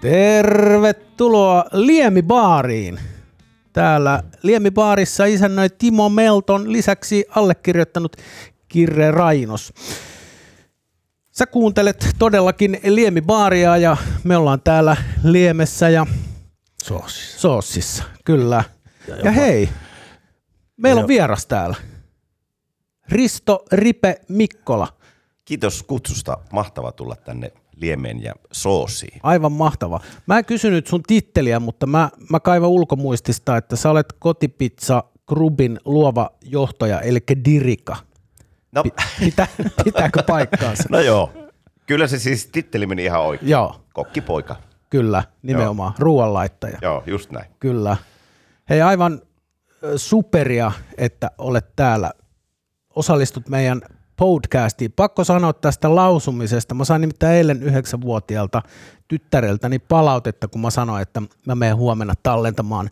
Tervetuloa Liemibaariin. Täällä Liemibaarissa isännöi Timo Melton lisäksi allekirjoittanut Kirre Rainos. Sä kuuntelet todellakin Liemibaaria ja me ollaan täällä Liemessä ja Soossissa. Soossissa, kyllä. Ja Ja jopa- hei, meillä on Ja- vieras täällä. Risto Ripe Mikkola. Kiitos kutsusta. Mahtava tulla tänne Liemeen ja Soosiin. Aivan mahtava. Mä en kysynyt sun titteliä, mutta mä, mä kaivan ulkomuistista, että sä olet Kotipizza Grubin luova johtaja, eli Dirika. No, Pitä, pitääkö paikkaansa? no joo. Kyllä se siis titteli meni ihan oikein. Joo, Kokkipoika. kyllä, nimenomaan. Ruoanlaittaja. Joo, just näin. Kyllä. Hei, aivan superia, että olet täällä. Osallistut meidän podcastiin. Pakko sanoa tästä lausumisesta. Mä sain nimittäin eilen yhdeksänvuotiaalta tyttäreltäni palautetta, kun mä sanoin, että mä menen huomenna tallentamaan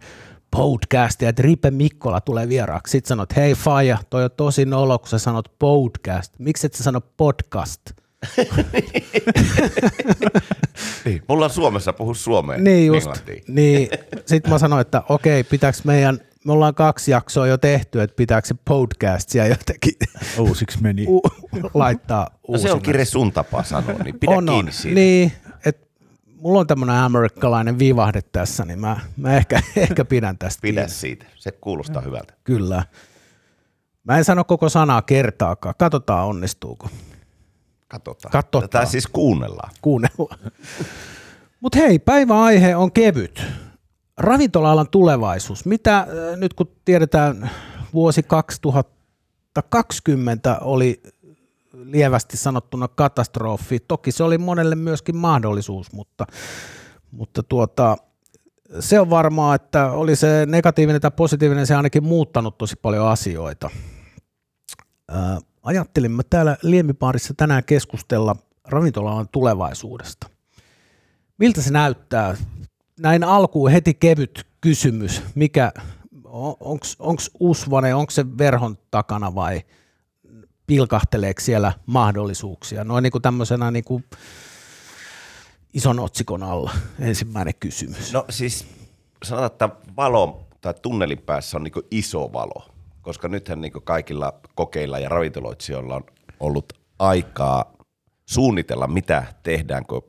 podcastia, että Ripe Mikkola tulee vieraaksi. Sitten sanoit, hei Faija, toi on tosi nolo, kun sä sanot podcast. Miksi et sä sano podcast? Niin. Mulla on Suomessa puhu suomea. Niin just. Niin. Sitten mä sanoin, että okei, pitääkö meidän, me ollaan kaksi jaksoa jo tehty, että pitääkö se podcastia jotenkin Uusiksi meni. u- laittaa No se on Kire sun tapa sanoa, niin pidä on, on. kiinni siitä. Niin, että mulla on tämmöinen amerikkalainen viivahde tässä, niin mä, mä ehkä, ehkä pidän tästä Pidä kiinni. siitä. Se kuulostaa hyvältä. Kyllä. Mä en sano koko sanaa kertaakaan. Katsotaan onnistuuko. Katsotaan. Katsotaan. Tätä siis kuunnellaan. kuunnella. Mutta hei, päivän aihe on kevyt. Ravintola-alan tulevaisuus. Mitä äh, nyt kun tiedetään vuosi 2020 oli lievästi sanottuna katastrofi. Toki se oli monelle myöskin mahdollisuus, mutta, mutta tuota, se on varmaa, että oli se negatiivinen tai positiivinen, se ainakin muuttanut tosi paljon asioita. Ää, ajattelimme täällä Liemipaarissa tänään keskustella ravintola-alan tulevaisuudesta. Miltä se näyttää? Näin alkuun heti kevyt kysymys. Mikä, onko Usvane, onko se verhon takana vai pilkahteleeko siellä mahdollisuuksia? Noin niin kuin tämmöisenä niin kuin ison otsikon alla ensimmäinen kysymys. No siis sanotaan, että valo tai tunnelin päässä on niin iso valo, koska nythän niin kaikilla kokeilla ja ravintoloitsijoilla on ollut aikaa suunnitella, mitä tehdään, kun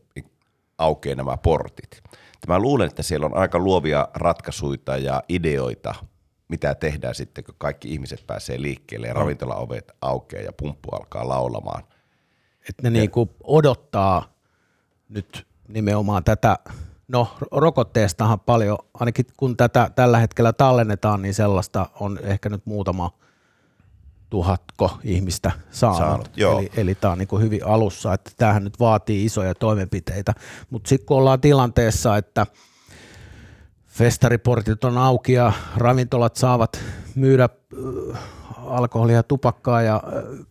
aukeaa nämä portit. Mä luulen, että siellä on aika luovia ratkaisuja ja ideoita, mitä tehdään sitten, kun kaikki ihmiset pääsee liikkeelle ja ravintolaovet aukeaa ja pumppu alkaa laulamaan. että ne niin kuin odottaa nyt nimenomaan tätä, no rokotteestahan paljon, ainakin kun tätä tällä hetkellä tallennetaan, niin sellaista on ehkä nyt muutama tuhatko ihmistä saanut. Saanut, joo. eli, eli tämä on niin kuin hyvin alussa, että tämähän nyt vaatii isoja toimenpiteitä, mutta sitten kun ollaan tilanteessa, että festariportit on auki ja ravintolat saavat myydä äh, alkoholia, tupakkaa ja äh,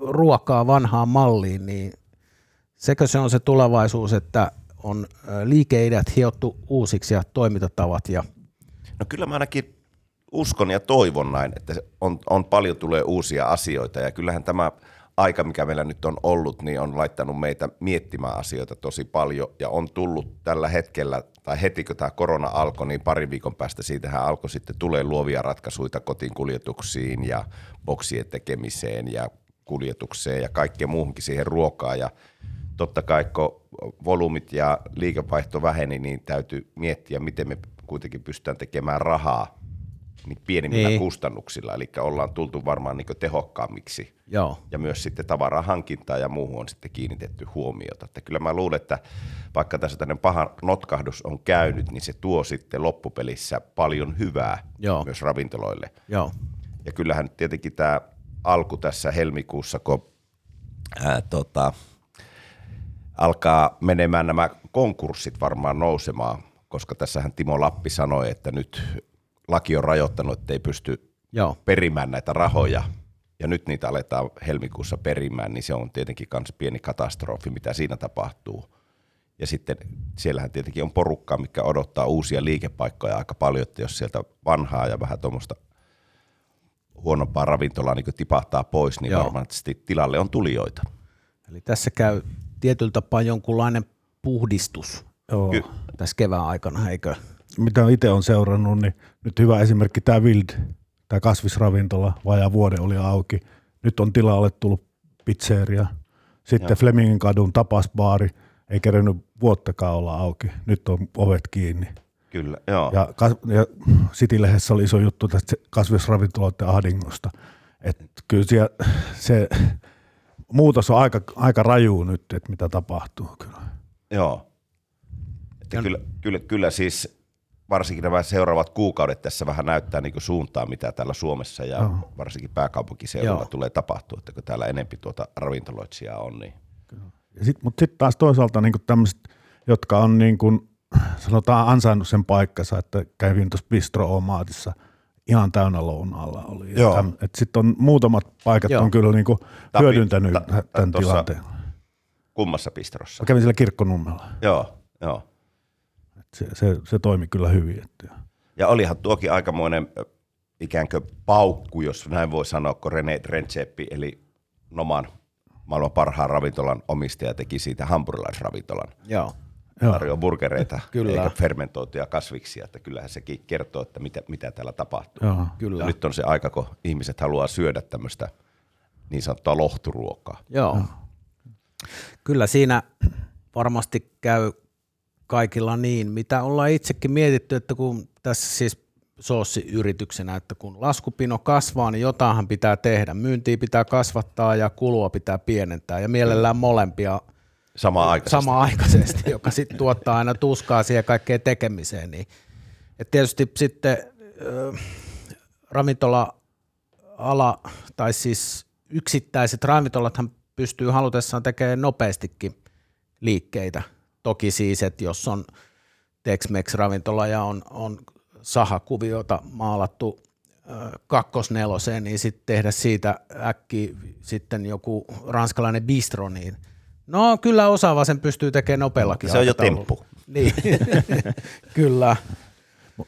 ruokaa vanhaan malliin, niin sekö se on se tulevaisuus, että on ö, liikeidät hiottu uusiksi ja toimintatavat ja No kyllä mä ainakin uskon ja toivon näin, että on, on paljon tulee uusia asioita. Ja kyllähän tämä aika, mikä meillä nyt on ollut, niin on laittanut meitä miettimään asioita tosi paljon. Ja on tullut tällä hetkellä, tai heti kun tämä korona alkoi, niin parin viikon päästä siitähän alkoi sitten tulee luovia ratkaisuja kotiin kuljetuksiin ja boksien tekemiseen ja kuljetukseen ja kaikkeen muuhunkin siihen ruokaan. Ja totta kai kun volyymit ja liikevaihto väheni, niin täytyy miettiä, miten me kuitenkin pystytään tekemään rahaa niin pienimmillä Niin. kustannuksilla. Eli ollaan tultu varmaan niin tehokkaammiksi joo, ja myös sitten tavaran hankintaa ja muuhun on sitten kiinnitetty huomiota. Että kyllä mä luulen, että vaikka tässä tämmöinen paha notkahdus on käynyt, niin se tuo sitten loppupelissä paljon hyvää Joo. myös ravintoloille. joo, Ja kyllähän tietenkin tämä alku tässä helmikuussa, kun ää, tota, alkaa menemään nämä konkurssit varmaan nousemaan, koska tässähän Timo Lappi sanoi, että nyt laki on rajoittanut, että ei pysty joo, perimään näitä rahoja, ja nyt niitä aletaan helmikuussa perimään, niin se on tietenkin myös pieni katastrofi, mitä siinä tapahtuu. Ja sitten siellähän tietenkin on porukkaa, mikä odottaa uusia liikepaikkoja aika paljon, että jos sieltä vanhaa ja vähän tuommoista huonompaa ravintolaa niin tipahtaa pois, niin Joo. varmasti tilalle on tulijoita. Eli tässä käy tietyllä tapaa jonkunlainen puhdistus Joo. Ky- tässä kevään aikana, eikö? Mitä itse on seurannut, niin nyt hyvä esimerkki tämä Wild, tämä kasvisravintola, vajaa vuoden oli auki. Nyt on tilalle tullut pizzeria. Sitten Joo. Flemingin kadun tapasbaari, ei kerennyt vuottakaan olla auki. Nyt on ovet kiinni. Kyllä, joo. Ja, kas, ja City-lehdessä oli iso juttu tästä kasvisravintoloiden ahdingosta. Että kyllä siellä, se muutos on aika, aika raju nyt, että mitä tapahtuu. Kyllä. Joo. Että kyllä, kyllä, kyllä siis varsinkin nämä seuraavat kuukaudet tässä vähän näyttää niin suuntaa, mitä täällä Suomessa ja Joo. varsinkin pääkaupunkiseudulla Joo. tulee tapahtua, että kun täällä enempi tuota ravintoloitsijaa on, niin Ja sit, mutta sitten taas toisaalta niin tämmöiset, jotka on niin kuin, sanotaan ansainnut sen paikkansa, että kävin tuossa bistro-omaatissa ihan täynnä lounaalla oli. Joo. Sitten on muutamat paikat Joo. on kyllä niin Tapi- hyödyntänyt ta- ta- tämän tilanteen. kummassa pistrossa. Mä kävin siellä kirkkonummella. Joo, joo. Se, se, se toimi kyllä hyvin. Että. Ja olihan tuokin aikamoinen ikään kuin paukku, jos näin voi sanoa, kun René Rentseppi, eli Noman maailman parhaan ravintolan omistaja teki siitä hampurilaisravintolan. Joo. Joo. Tarjoaa burgereita Kyllä. eikä fermentoituja kasviksia, että kyllähän sekin kertoo, että mitä, mitä täällä tapahtuu. Joo. Kyllä. Ja nyt on se aika, kun ihmiset haluaa syödä tämmöistä niin sanottua lohturuokaa. Joo. Kyllä siinä varmasti käy kaikilla niin, mitä ollaan itsekin mietitty, että kun tässä siis soossiyrityksenä, että kun laskupino kasvaa, niin jotainhan pitää tehdä. Myyntiä pitää kasvattaa ja kulua pitää pienentää ja mielellään molempia Samaan aikaan. samaaikaisesti, joka sitten tuottaa aina tuskaa siihen kaikkeen tekemiseen. Niin. Et tietysti sitten äh, ravintola-ala, tai siis yksittäiset ravintolathan pystyy halutessaan tekemään nopeastikin liikkeitä. Toki siis, että jos on Tex-Mex-ravintola ja on, on sahakuviota maalattu kakkosneloseen, niin sitten tehdä siitä äkki sitten joku ranskalainen bistro, niin no kyllä osaava sen pystyy tekemään nopeallakin. Se on jo temppu. Niin, kyllä.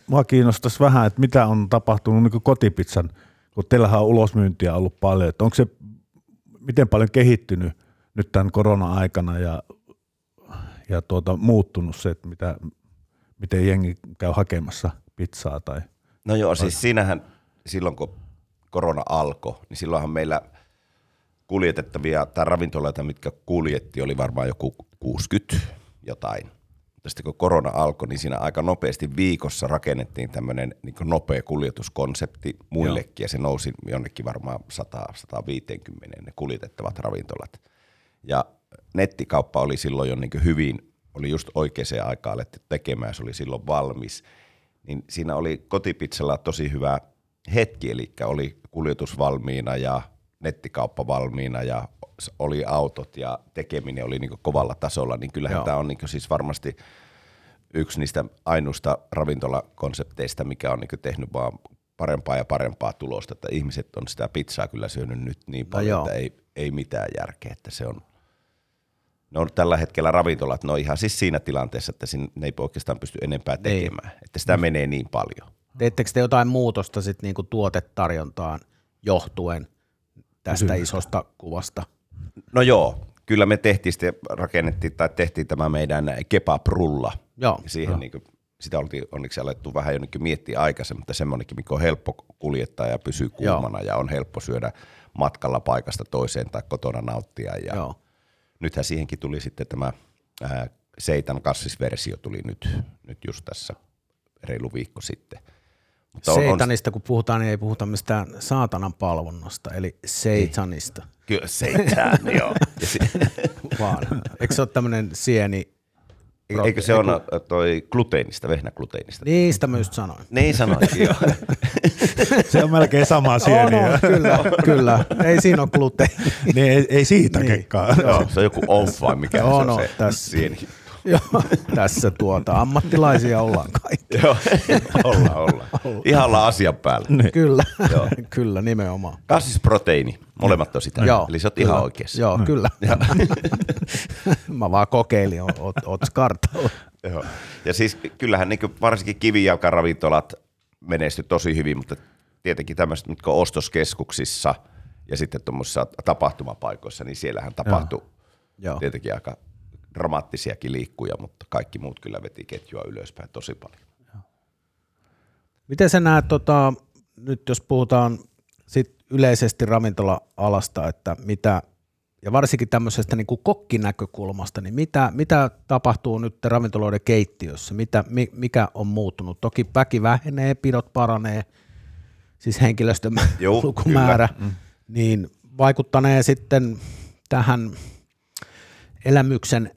Mua kiinnostaisi vähän, että mitä on tapahtunut niin kotipizzan, kun teillähän on ulosmyyntiä ollut paljon, että onko se miten paljon kehittynyt nyt tämän korona-aikana ja, ja tuota, muuttunut se, että mitä, miten jengi käy hakemassa pizzaa tai No joo, siis siinähän silloin kun korona alkoi, niin silloinhan meillä kuljetettavia tai ravintoloita, mitkä kuljetti, oli varmaan joku 60 jotain. Mutta sitten kun korona alkoi, niin siinä aika nopeasti viikossa rakennettiin tämmöinen niin nopea kuljetuskonsepti muillekin, ja se nousi jonnekin varmaan 100-150 ne kuljetettavat ravintolat. Ja nettikauppa oli silloin jo niin hyvin, oli just oikeaan aikaan alettu tekemään, se oli silloin valmis. Niin siinä oli kotipizzalla tosi hyvä hetki, eli oli kuljetus valmiina ja nettikauppa valmiina ja oli autot ja tekeminen oli niin kovalla tasolla, niin kyllähän Joo. tämä on niin siis varmasti yksi niistä ainusta ravintolakonsepteista, mikä on niin tehnyt vaan parempaa ja parempaa tulosta, että ihmiset on sitä pizzaa kyllä syönyt nyt niin paljon, joo. että ei, ei mitään järkeä, että se on, ne on tällä hetkellä ravintolat, ne on ihan siis siinä tilanteessa, että sin- ne ei oikeastaan pysty enempää tekemään, että sitä menee niin paljon. Teettekö te jotain muutosta sitten niinku tuotetarjontaan johtuen tästä isosta kuvasta? No joo, kyllä me tehtiin sitten, rakennettiin tai tehtiin tämä meidän kebab-rulla. Joo. Ja siihen niin kuin, sitä oltiin onneksi alettu vähän jonnekin miettiä aikaisemmin, mutta semmoinenkin, mikä on helppo kuljettaa ja pysyy kuumana ja on helppo syödä matkalla paikasta toiseen tai kotona nauttia. Ja Joo. Nythän siihenkin tuli sitten tämä ää, Seitan kassisversio tuli nyt, nyt just tässä reilu viikko sitten. Mutta Seitanista kun puhutaan, niin ei puhuta mistään saatanan palvonnasta, eli seitanista, Kyllä, Seitan, joo. Vaan eikö se ole tämmöinen sieni? Eikö se ole toi gluteenista, vehnägluteenista? Niistä mä just sanoin. Niin sanoinkin, joo. se on melkein sama sieni. On, on, kyllä, kyllä. Ei siinä ole gluteeni. niin ei, ei siitä Niin. kekkaa. Joo, se on joku off vai mikä Joo, se on no, se tässä. sieni. Joo, tässä tuota, ammattilaisia ollaan kaikki. Joo, ollaan, ollaan. Ihan ollaan asian päällä. Kyllä, Joo. kyllä nimenomaan. Kasvisproteiini, molemmat on sitä. Joo, Eli sä oot kyllä. ihan oikeassa. Joo, kyllä. Mä vaan kokeilin, oot, oot, kartalla. Joo. Ja siis kyllähän niin varsinkin kivijalkaravintolat menesty tosi hyvin, mutta tietenkin tämmöiset, mitkä on ostoskeskuksissa ja sitten tuommoisissa tapahtumapaikoissa, niin siellähän tapahtui Joo. tietenkin aika dramaattisiakin liikkuja, mutta kaikki muut kyllä veti ketjua ylöspäin tosi paljon. Miten sä näet, tota, nyt jos puhutaan sit yleisesti ravintola-alasta, että mitä, ja varsinkin tämmöisestä niin kuin kokkinäkökulmasta, niin mitä, mitä tapahtuu nyt ravintoloiden keittiössä, mitä, mikä on muuttunut? Toki väki vähenee, pidot paranee, siis henkilöstön Joo, lukumäärä, mm. niin vaikuttanee sitten tähän elämyksen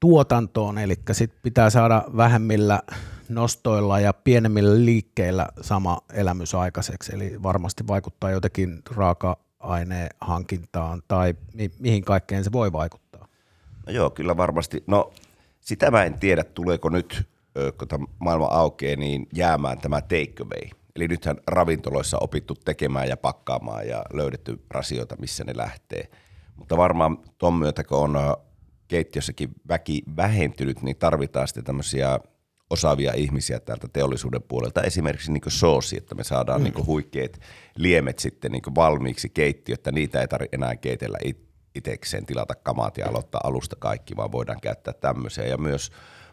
tuotantoon, eli sit pitää saada vähemmillä nostoilla ja pienemmillä liikkeillä sama elämys aikaiseksi, eli varmasti vaikuttaa jotenkin raaka-aineen hankintaan tai mi- mihin kaikkeen se voi vaikuttaa. No joo, kyllä varmasti. No sitä mä en tiedä, tuleeko nyt, kun tämä maailma aukeaa, niin jäämään tämä takeaway. Eli nythän ravintoloissa opittu tekemään ja pakkaamaan ja löydetty rasioita, missä ne lähtee. Mutta varmaan tuon myötä, kun on keittiössäkin väki vähentynyt, niin tarvitaan sitten tämmöisiä osaavia ihmisiä täältä teollisuuden puolelta, esimerkiksi niin soosi, että me saadaan mm. niin huikeat liemet sitten niin valmiiksi keittiö, että niitä ei tarvitse enää keitellä itsekseen, tilata kamat ja aloittaa alusta kaikki, vaan voidaan käyttää tämmöisiä. Ja myös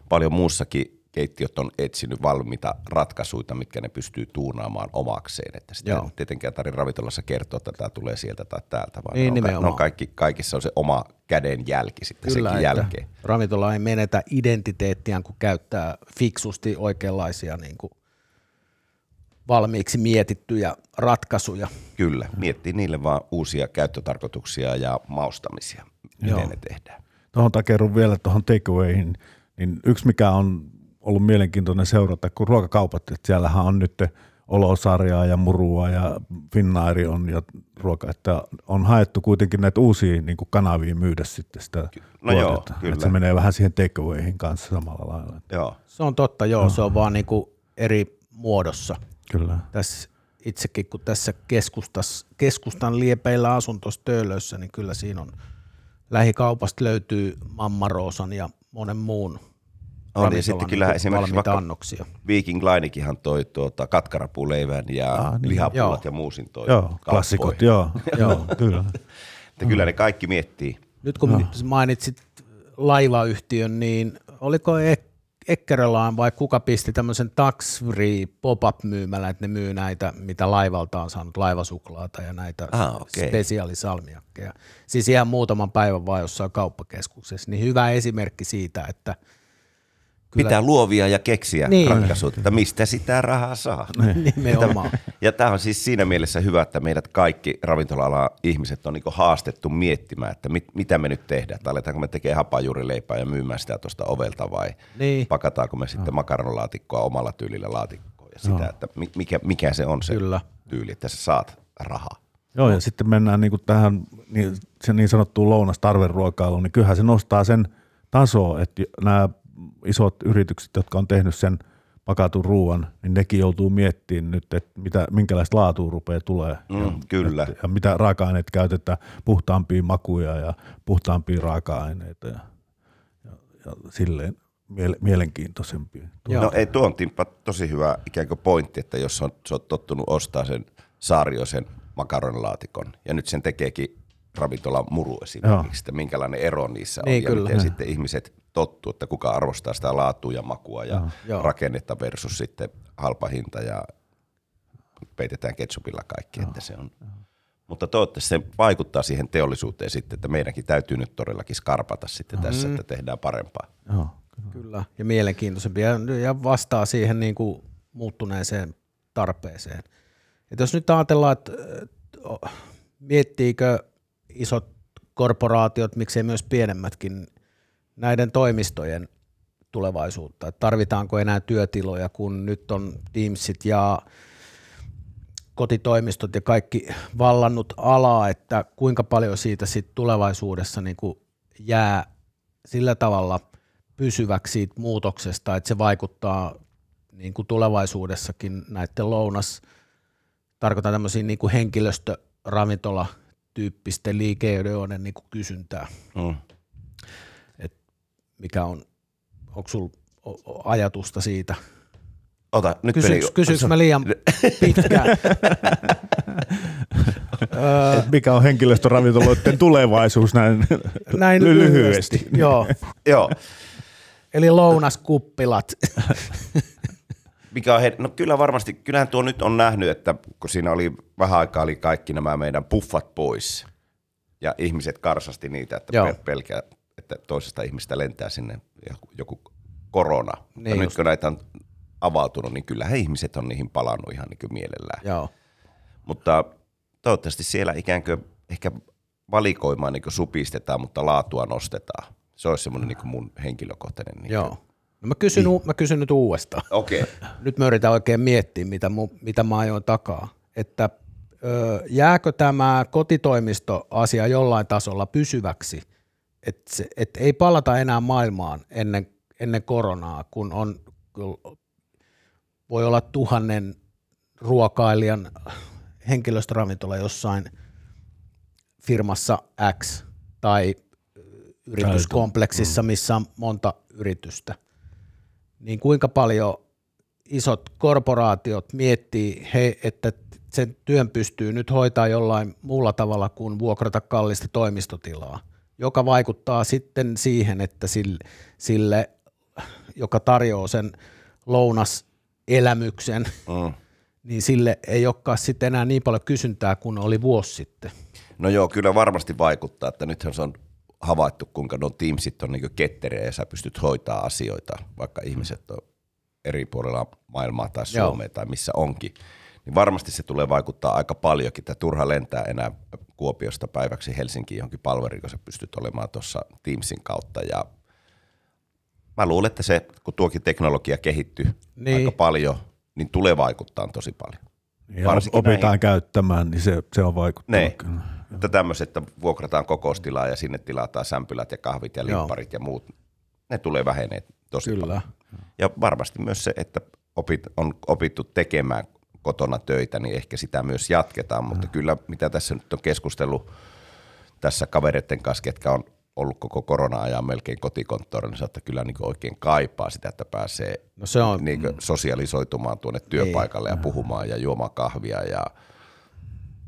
paljon muussakin keittiöt on etsinyt valmiita ratkaisuja, mitkä ne pystyy tuunaamaan omakseen. Että sitä Joo. ei tietenkään tarvitse ravintolassa kertoa, että tämä tulee sieltä tai täältä, vaan niin, ne on, ne on kaikki, kaikissa on se oma käden jälki sitten Kyllä, sekin jälkeen. Ravintola ei menetä identiteettiään, kun käyttää fiksusti oikeanlaisia niin kuin valmiiksi mietittyjä ratkaisuja. Kyllä, miettii niille vaan uusia käyttötarkoituksia ja maustamisia, miten Joo. ne tehdään. Tuohon takerun vielä tuohon takeawayhin, niin yksi mikä on ollut mielenkiintoinen seurata, kun ruokakaupat, että siellähän on nyt olosarjaa ja murua ja Finnairi on ja ruoka, että on haettu kuitenkin näitä uusia niin kuin kanavia myydä sitten sitä no joo, kyllä. Että se menee vähän siihen takeawayhin kanssa samalla lailla. Joo. Se on totta, joo, no. se on vaan niin kuin eri muodossa. Kyllä. Tässä itsekin, kun tässä keskustas, keskustan liepeillä asun tuossa Töölössä, niin kyllä siinä on lähikaupasta löytyy Mammaroosan ja monen muun on, ja sitten kyllä esimerkiksi vaikka annoksia. Viking Linekihan toi tuota, katkarapuleivän ja ah, niin. lihapullat joo. ja muusin toi Joo, klassikot, joo, joo kyllä. Että kyllä ne kaikki miettii. Nyt kun no. mainitsit laivayhtiön, niin oliko Ek- Ekkerelaan vai kuka pisti tämmöisen tax free pop-up myymälä, että ne myy näitä, mitä laivalta on saanut, laivasuklaata ja näitä ah, okay. spesiaalisalmiakkeja. Siis ihan muutaman päivän vaan jossain kauppakeskuksessa. Niin hyvä esimerkki siitä, että – Kyllä. Pitää luovia ja keksiä niin. ratkaisut, että mistä sitä rahaa saa. Nimenomaan. Ja tämä on siis siinä mielessä hyvä, että meidät kaikki ravintola ihmiset on niin haastettu miettimään, että mit, mitä me nyt tehdään. Että aletaanko me tekemään hapajuurileipää ja myymään sitä tuosta ovelta vai niin. pakataanko me sitten makaronilaatikkoa omalla tyylillä laatikkoon. Ja sitä, että mikä, mikä se on se Kyllä. tyyli, että sä saat rahaa. Joo, ja sitten mennään niin kuin tähän niin, se niin sanottuun lounastarveruokailuun, niin kyllähän se nostaa sen tasoa, että nämä isot yritykset, jotka on tehnyt sen pakatun ruoan, niin nekin joutuu miettimään nyt, että mitä, minkälaista laatua rupeaa tulee. Mm, ja, kyllä. Et, ja mitä raaka-aineet käytetään, puhtaampia makuja ja puhtaampia raaka-aineita ja, ja, ja silleen mielenkiintoisempia. No ei, tuo on Timppa tosi hyvä ikään kuin pointti, että jos on, on tottunut ostaa sen saarioisen makaronilaatikon ja nyt sen tekeekin ravintola muru esimerkiksi, että minkälainen ero niissä on niin, ja kyllä. miten sitten ihmiset tottuu, että kuka arvostaa sitä laatua ja makua ja Joo. rakennetta versus sitten halpa hinta ja peitetään ketsupilla kaikki, Joo. että se on. Joo. Mutta toivottavasti se vaikuttaa siihen teollisuuteen sitten, että meidänkin täytyy nyt todellakin skarpata sitten Joo. tässä, että tehdään parempaa. Joo, kyllä. Ja mielenkiintoisempi ja vastaa siihen niin kuin muuttuneeseen tarpeeseen. Et jos nyt ajatellaan, että miettiikö isot korporaatiot, miksei myös pienemmätkin, näiden toimistojen tulevaisuutta. Että tarvitaanko enää työtiloja, kun nyt on Teamsit ja kotitoimistot ja kaikki vallannut alaa, että kuinka paljon siitä sit tulevaisuudessa niin kuin jää sillä tavalla pysyväksi siitä muutoksesta, että se vaikuttaa niin kuin tulevaisuudessakin näiden lounas, tarkoitan tämmöisiä niin kuin henkilöstöravintola tyyppisten liikeiden niin kysyntää. Mm. Mikä on, onko sinulla ajatusta siitä? Ota, nyt Kysyks, kysyks mä liian pitkään? Mikä on henkilöstöravintoloiden tulevaisuus näin, Näin ly- lyhyesti. Joo, Joo. eli lounaskuppilat. Mikä on he, no kyllä varmasti, kyllähän tuo nyt on nähnyt, että kun siinä oli vähän aikaa oli kaikki nämä meidän puffat pois ja ihmiset karsasti niitä, että Joo. pelkää, että toisesta ihmistä lentää sinne joku, joku korona. Mutta Niin nyt just. kun näitä on avautunut, niin kyllähän ihmiset on niihin palannut ihan niin mielellään. Joo. Mutta toivottavasti siellä ikään kuin ehkä valikoimaa niin supistetaan, mutta laatua nostetaan. Se olisi semmoinen niin mun henkilökohtainen. Niin Joo. No mä, kysyn, niin. mä kysyn nyt uudestaan. Okay. Nyt mä yritän oikein miettiä, mitä, mu, mitä mä ajoin takaa. Että ö, jääkö tämä kotitoimistoasia jollain tasolla pysyväksi, että se, et ei palata enää maailmaan ennen, ennen koronaa, kun on, voi olla tuhannen ruokailijan henkilöstöravintola jossain firmassa X tai yrityskompleksissa, missä on monta yritystä, niin kuinka paljon isot korporaatiot miettii, he, että sen työn pystyy nyt hoitaa jollain muulla tavalla kuin vuokrata kallista toimistotilaa, joka vaikuttaa sitten siihen, että sille, sille joka tarjoaa sen lounaselämyksen, Mm. niin sille ei olekaan sitten enää niin paljon kysyntää kuin oli vuosi sitten. No joo, kyllä varmasti vaikuttaa, että nythän se on havaittu, kuinka nuo Teamsit on niin ketteriä ja sä pystyt hoitaa asioita, vaikka ihmiset on eri puolella maailmaa tai Joo. Suomea tai missä onkin. Niin varmasti se tulee vaikuttaa aika paljonkin, että turha lentää enää Kuopiosta päiväksi Helsinkiin johonkin palveriin, kun sä pystyt olemaan tuossa Teamsin kautta. Ja mä luulen, että se, kun tuokin teknologia kehittyy Niin. aika paljon, niin tulee vaikuttaa tosi paljon. Ja Varsinkin opitaan näihin. käyttämään, niin se, se on vaikuttanut. Niin. kyllä. Että tämmöiset, että vuokrataan kokoustilaa ja sinne tilataan sämpylät ja kahvit ja Joo. limpparit ja muut, ne tulee vähenee tosi Kyllä. paljon. Ja varmasti myös se, että opit, on opittu tekemään kotona töitä, niin ehkä sitä myös jatketaan, mutta kyllä mitä tässä nyt on keskustellut tässä kavereiden kanssa, ketkä on ollut koko korona-ajan melkein kotikonttorilla, niin että kyllä niin oikein kaipaa sitä, että pääsee No se on, niin sosialisoitumaan tuonne työpaikalle ja puhumaan ja juomaan kahvia ja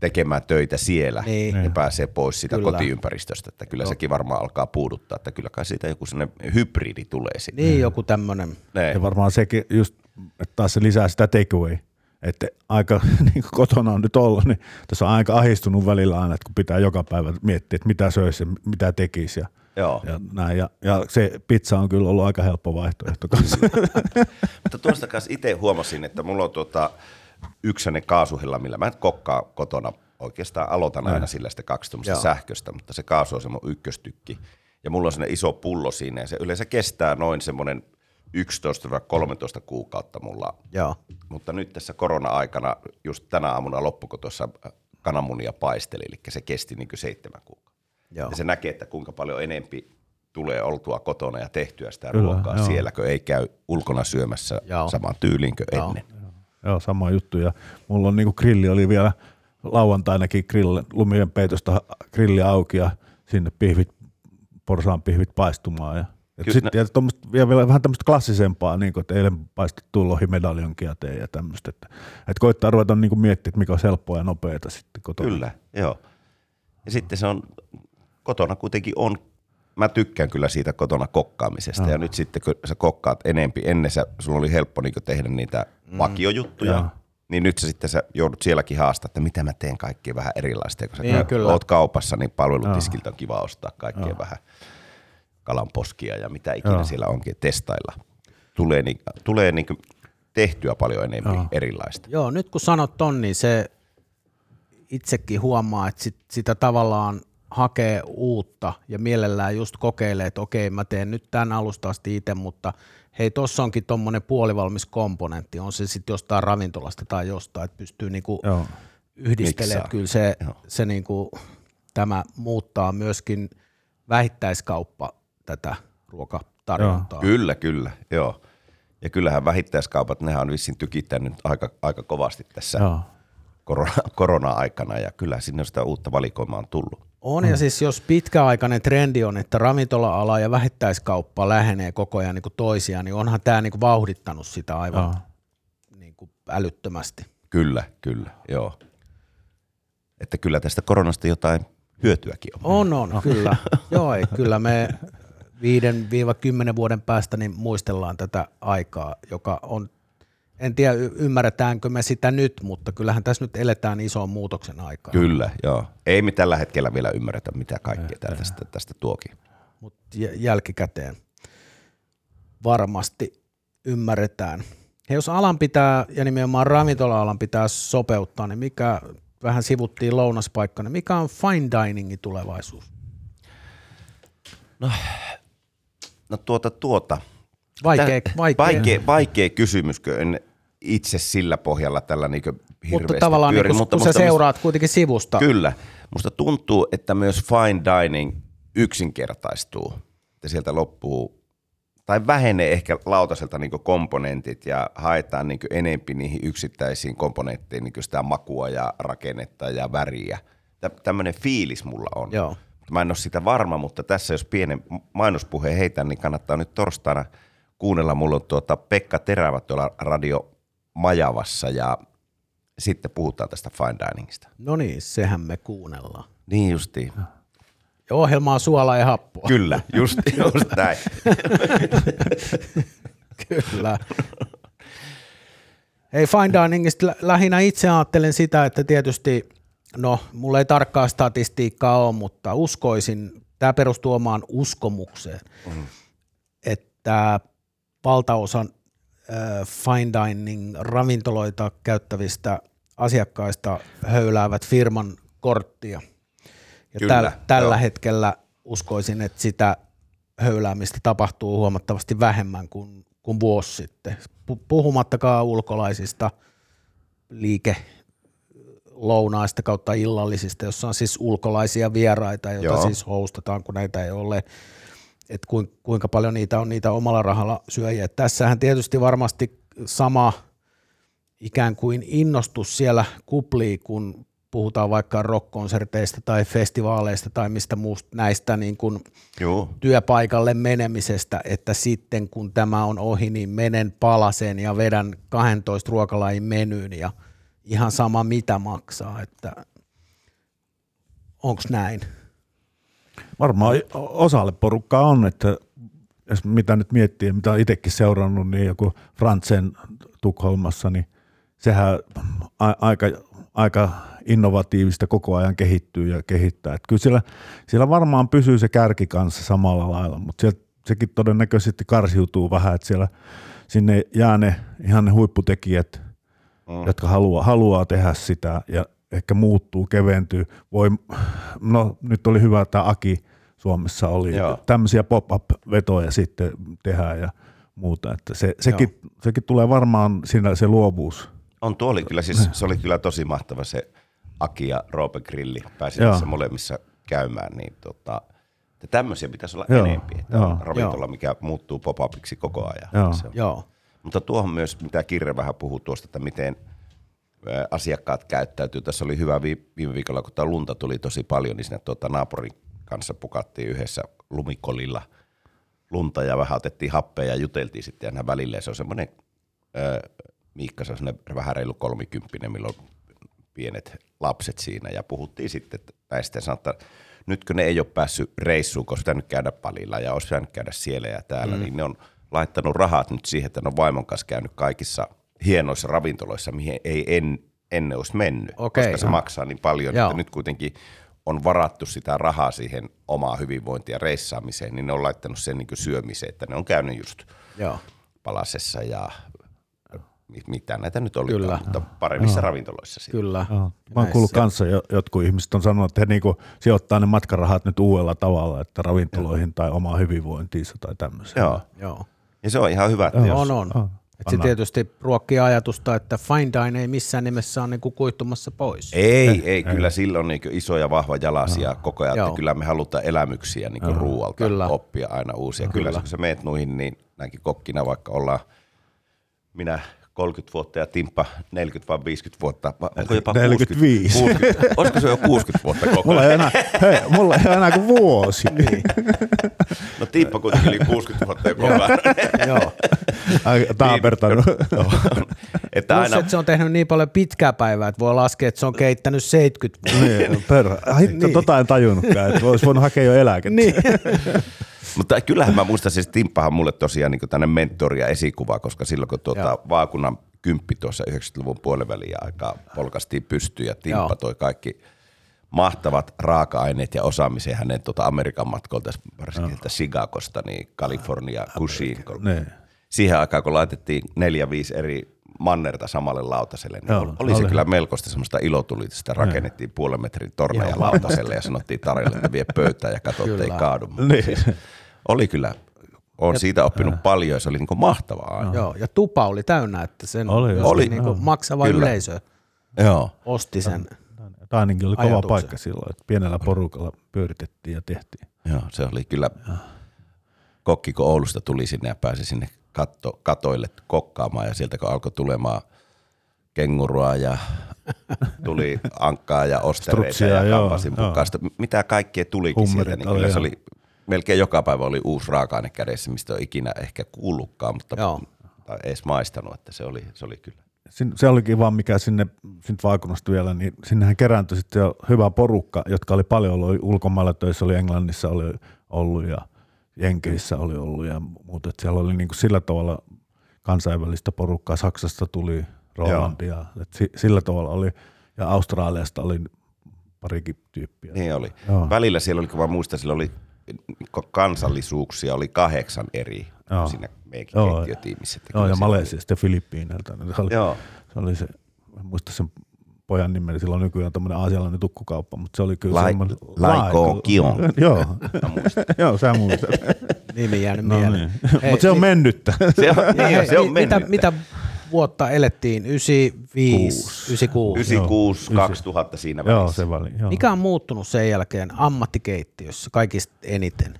tekemään töitä siellä Niin. ja pääsee pois siitä Kyllä. kotiympäristöstä. Että kyllä sekin varmaan alkaa puuduttaa, että kyllä kai siitä joku sellainen hybridi tulee sinne. niin joku tämmöinen, Ne. Ja varmaan sekin just, että taas se lisää sitä takeaway. Että aika niin kuin kotona on nyt ollut, niin tässä on aika ahistunut välillä aina, että kun pitää joka päivä miettiä, että mitä söisi ja mitä tekisi ja, Joo. ja näin. Ja, ja se pizza on kyllä ollut aika helppo vaihtoehto kanssa. Mutta tuosta kanssa itse huomasin, että mulla on tuota yksi sellainen kaasuhilla, millä mä en kokkaa kotona. Oikeastaan aloitan aina sillä sitä kaksi sähköstä, mutta se kaasu on se mun ykköstykki. Ja mulla on sellainen iso pullo siinä ja se yleensä kestää noin semmoinen 11-13 kuukautta mulla. joo, Mutta nyt tässä korona-aikana, just tänä aamuna loppuko tuossa kananmunia paisteli, eli se kesti niin kuin seitsemän kuukautta. joo. Ja se näkee, että kuinka paljon enempi tulee oltua kotona ja tehtyä sitä Kyllä, ruokaa joo. siellä, kun ei käy ulkona syömässä Joo. saman tyyliin kuin Joo. ennen. Joo, sama juttu. Ja mulla on niinku grilli oli vielä lauantainakin grill, lumien peitosta grilli auki ja sinne pihvit, porsaan pihvit paistumaan. Ja, et Kyllä sit, ja, tommoset, ja vielä vähän tämmöistä klassisempaa, niin kuin, että eilen paistettu lohimedaljonkia teen ja tämmöistä. Että, että koittaa ruveta niin kuin miettimään, että mikä on helppoa ja nopeata sitten kotona. Kyllä, joo. Ja sitten se on, kotona kuitenkin on, mä tykkään kyllä siitä kotona kokkaamisesta. Ja nyt sitten kun sä kokkaat enempi, ennen sä, sulla oli helppo niin tehdä niitä vakiojuttuja, Joo. niin nyt sä sitten sä joudut sielläkin haastaa, että mitä mä teen kaikkea vähän erilaista. Ja kun sä Niin, niin, kyllä. oot kaupassa, niin palvelutiskiltä on kiva ostaa kaikkea vähän kalanposkia ja mitä ikinä Joo. siellä onkin, testailla. Tulee, niin, tulee niin tehtyä paljon enemmän Joo. erilaista. Joo, nyt kun sanot ton, niin se itsekin huomaa, että sit, sitä tavallaan hakee uutta ja mielellään just kokeilee, että okei, mä teen nyt tämän alusta asti itse, mutta hei, tuossa onkin tuommoinen puolivalmis komponentti, on se sitten jostain ravintolasta tai jostain, että pystyy niinku Joo. yhdistelemään. Miksaa. Kyllä se, Joo. se niinku, tämä muuttaa myöskin vähittäiskauppa tätä ruokatarjontaa. Kyllä, kyllä, joo. Ja kyllähän vähittäiskaupat, nehän on vissiin tykittänyt aika, aika kovasti tässä Joo. korona, korona-aikana ja kyllä sinne sitä uutta valikoimaa on tullut. On, ja siis jos pitkäaikainen trendi on, että ravintola-ala ja vähittäiskauppa lähenee koko ajan niin kuin toisiaan, niin onhan tämä niin kuin vauhdittanut sitä aivan Joo. niin kuin älyttömästi. Kyllä, kyllä, joo. että kyllä tästä koronasta jotain hyötyäkin on. On, on, kyllä. Joo, ei, kyllä me 5-10 vuoden päästä niin muistellaan tätä aikaa, joka on, en tiedä ymmärretäänkö me sitä nyt, mutta kyllähän tässä nyt eletään ison muutoksen aikaa. Kyllä, joo. Ei me tällä hetkellä vielä ymmärretä, mitä kaikkea tää tästä, tästä tuokin. Mutta jälkikäteen varmasti ymmärretään. Ja jos alan pitää, ja nimenomaan ravintola-alan pitää sopeuttaa, niin mikä, vähän sivuttiin lounaspaikkana, niin mikä on fine diningin tulevaisuus? No tuota, tuota. Vaikea, Tää- vaikea. vaikea, vaikea kysymys, en itse sillä pohjalla tällä niin hirveästi mutta tavallaan pyöri, niin kun, mutta kun sä musta- seuraat kuitenkin sivusta. Kyllä. Musta tuntuu, että myös fine dining yksinkertaistuu. Että sieltä loppuu, tai vähenee ehkä lautaselta niin komponentit ja haetaan niin enempi niihin yksittäisiin komponentteihin niin sitä makua ja rakennetta ja väriä. Tä- Tämmöinen fiilis mulla on. Joo. Mä en ole sitä varma, mutta tässä jos pienen mainospuheen heitän, niin kannattaa nyt torstaina kuunnella. Mulla on tuota Pekka Terävä tuolla Radio Majavassa ja sitten puhutaan tästä fine diningista. No niin, sehän me kuunnellaan. Niin justiin. Ja ohjelma on suola ja happoa. Kyllä, just, just näin. Kyllä. Ei fine diningista lä- lähinnä itse ajattelen sitä, että tietysti, no mulla ei tarkkaa statistiikkaa ole, mutta uskoisin, tämä perustuu omaan uskomukseen, mm. että valtaosan äh, fine dining ravintoloita käyttävistä asiakkaista höyläävät firman korttia. Ja Kyllä, täl, tällä joo. hetkellä uskoisin, että sitä höyläämistä tapahtuu huomattavasti vähemmän kuin, kuin vuosi sitten. Pu- Puhumattakaan ulkolaisista liike lounaista kautta illallisista, jossa on siis ulkolaisia vieraita, joita Joo. siis hostataan, kun näitä ei ole. Et kuin, kuinka paljon niitä on niitä omalla rahalla syöjiä. Et Tässähän tietysti varmasti sama ikään kuin innostus siellä kuplii, kun puhutaan vaikka rockkonserteista tai festivaaleista tai mistä muusta näistä niin kuin Joo, työpaikalle menemisestä, että sitten kun tämä on ohi, niin menen palaseen ja vedän 12 ruokalajin menyyn ja ihan sama mitä maksaa, että onko näin? Varmaan osalle porukkaa on, että jos mitä nyt miettii mitä itsekin seurannut, niin joku Franzen Tukholmassa, niin sehän a- aika, aika innovatiivista koko ajan kehittyy ja kehittää. Et kyllä siellä, siellä varmaan pysyy se kärki kanssa samalla lailla, mutta sieltä sekin todennäköisesti karsiutuu vähän, että siellä sinne jää ne ihan ne huipputekijät, mm. jotka haluaa, haluaa tehdä sitä ja ehkä muuttuu, keventyy. Voi, no nyt oli hyvä, että Aki Suomessa oli Joo. tämmöisiä pop-up-vetoja sitten tehdään ja muuta. Että se, sekin, sekin tulee varmaan siinä se luovuus. on tuo oli kyllä, siis se oli kyllä tosi mahtava se Aki ja Roope Grilli. Pääsin Joo. tässä molemmissa käymään, niin tota, että tämmöisiä pitäisi olla Joo, enempi. Että joo. on ravintola, mikä muuttuu pop-upiksi koko ajan. Joo. Se on. Joo, Mutta tuohon myös, mitä Kirre vähän puhuu tuosta, että miten asiakkaat käyttäytyy. Tässä oli hyvä vi- viime viikolla, kun tämä lunta tuli tosi paljon, niin sinne tuota naapurin kanssa pukattiin yhdessä lumikolilla lunta ja vähän otettiin happea ja juteltiin sitten aina välillä. Ja se on semmoinen, Miikka, se on semmoinen vähän reilu kolmikymppinen, milloin pienet lapset siinä ja puhuttiin sitten näistä ja sanoi, että nyt kun ne ei ole päässyt reissuun, koska pitänyt käydä palilla ja olisi pitänyt käydä siellä ja täällä, mm. niin ne on laittanut rahat nyt siihen, että ne on vaimon kanssa käynyt kaikissa hienoissa ravintoloissa, mihin ei en, ennen olisi mennyt, Okei. koska se maksaa niin paljon, Joo. että nyt kuitenkin on varattu sitä rahaa siihen omaa hyvinvointia reissaamiseen, niin ne on laittanut sen niin syömiseen, että ne on käynyt just joo. Palasessa ja mi- mitä näitä nyt oli, Kyllä. mutta paremmissa ravintoloissa sitten. Kyllä. Joo. Mä oon kuullut kanssa, jo- jotkut ihmiset on sanonut, että he niinku sijoittaa ne matkarahat nyt uudella tavalla, että ravintoloihin tai omaan hyvinvointiinsa tai tämmöiseen. Joo. Joo. Ja se on ihan hyvä, että jos, On, on. Joo. Et se tietysti ruokkii ajatusta, että fine dine ei missään nimessä ole niinku kuihtumassa pois. Ei, ei, ei, kyllä sillä on niin iso ja vahva jalasia koko ajan, Joo. että kyllä me halutaan elämyksiä niin ruualta Kyllä. oppia aina uusia. Kyllä, kyllä. kun sä meet noihin, niin näinkin kokkina vaikka ollaan minä 30 vuotta ja Timppa 40 vai 50 vuotta. Onko jopa 45. 60, 60, olisiko se jo 60 vuotta koko Mulla ei enää, hei, mulla ei enää kuin vuosi. Niin. No Timppa kuitenkin yli 60 vuotta jo koko ajan. Joo. Ai, Taapertanut. Että Plus, aina, että se on tehnyt niin paljon pitkää päivää, että voi laskea, että se on keittänyt 70 vuotta. Niin, perä. Hitto, Niin. tota en tajunnutkaan, että olisi voinut hakea jo eläkettä. Niin. Mutta kyllähän mä muistan, siis Timppahan mulle tosiaan niin tänne mentori ja esikuva, koska silloin kun tuota Joo. vaakunnan kymppi tuossa 90-luvun puoliväliä aikaa polkastiin pystyyn ja Timppa Joo. toi kaikki mahtavat raaka-aineet ja osaamisen hänen tuota Amerikan matkolta, varsinkin no. Chicagosta, niin Kalifornia, Kushiin. Niin. Siihen aikaan, kun laitettiin neljä, viisi eri mannerta samalle lautaselle, niin Joo, oli, oli se oli. kyllä melkoista semmoista ilotulitusta. Rakennettiin puolen metrin torneja lautaselle ja sanottiin tarjolle, että vie pöytään ja katso, että ei kaadu. Niin. Siis, oli kyllä, on siitä oppinut paljon ja se oli niin mahtavaa aina. Joo, ja tupa oli täynnä, että sen Oli, oli. Niin Joo. maksava Kyllä. yleisö Joo. osti sen. Tämä ainakin oli kova paikka silloin, että pienellä porukalla pyöritettiin ja tehtiin. Joo, se oli kyllä kokki, kun Oulusta tuli sinne ja pääsi sinne katto, katoille kokkaamaan ja sieltä kun alkoi tulemaan kengurua ja tuli ankkaa ja ostereita Strutsia, ja kampasin mukaista. Mitä kaikkea tulikin Hummerit sieltä, niin oli, kyllä se oli, melkein joka päivä oli uusi raaka-aine kädessä, mistä on ikinä ehkä kuullutkaan, mutta Joo. tai edes maistanut, että se oli, se oli kyllä. Sin- Se olikin vaan mikä sinne, sinne vaakunasta vielä, niin sinnehän kerääntyi sitten jo hyvä porukka, jotka oli paljon ollut ulkomailla töissä, oli Englannissa oli ollut ja Jenkeissä oli ollut ja muuta. Että siellä oli niin kuin sillä tavalla kansainvälistä porukkaa. Saksasta tuli Rolandia, si- sillä tavalla oli ja Australiasta oli parikin tyyppiä. Niin oli. Joo. Välillä siellä oli, kun mä muistan, siellä oli kansallisuuksia, oli kahdeksan eri Joo. siinä meidän Joo. keittiötiimissä. Joo, ja Malesiasta ja Filippiineiltä. Se oli, Joo. se oli se, muista sen pojan nimen, sillä on nykyään tämmöinen aasialainen tukkukauppa, mutta se oli kyllä Lai- semmoinen... Laiko Kion. Joo, joo, sä muistat. Nimi jäänyt No mieleen. niin. Mutta se on niin- mennyttä. Se on, niin, se on mi- mitä, mitä vuotta elettiin? 95, Kuusi. 96. 96, Joo, 2000 siinä joo, välissä. se väli. Joo. Mikä on muuttunut sen jälkeen ammattikeittiössä kaikista eniten?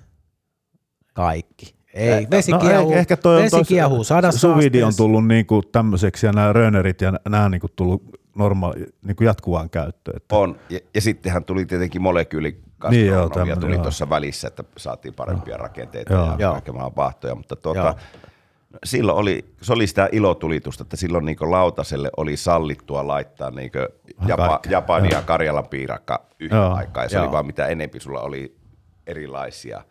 Kaikki. Ei, vesi no, kiehuu, ehkä- ehkä toi on vesi kiehuu sadassa Suvidi on tullut niinku tämmöiseksi ja nämä rönerit ja nämä niinku tullut normaali, niinku jatkuvaan käyttöön. Että On. Ja, ja sittenhän tuli tietenkin molekyyli Niin joo, tuli joo. tuossa välissä, että saatiin parempia rakenteita Joo. ja Joo. kaiken maailman vaahtoja, mutta tuota, Joo. silloin oli, se oli sitä ilotulitusta, että silloin niin lautaselle oli sallittua laittaa niin Japa, Kaikkea, Japani ja Karjalan piirakka yhtä Joo. aikaa, ja se Joo. oli vaan mitä enempi sulla oli erilaisia.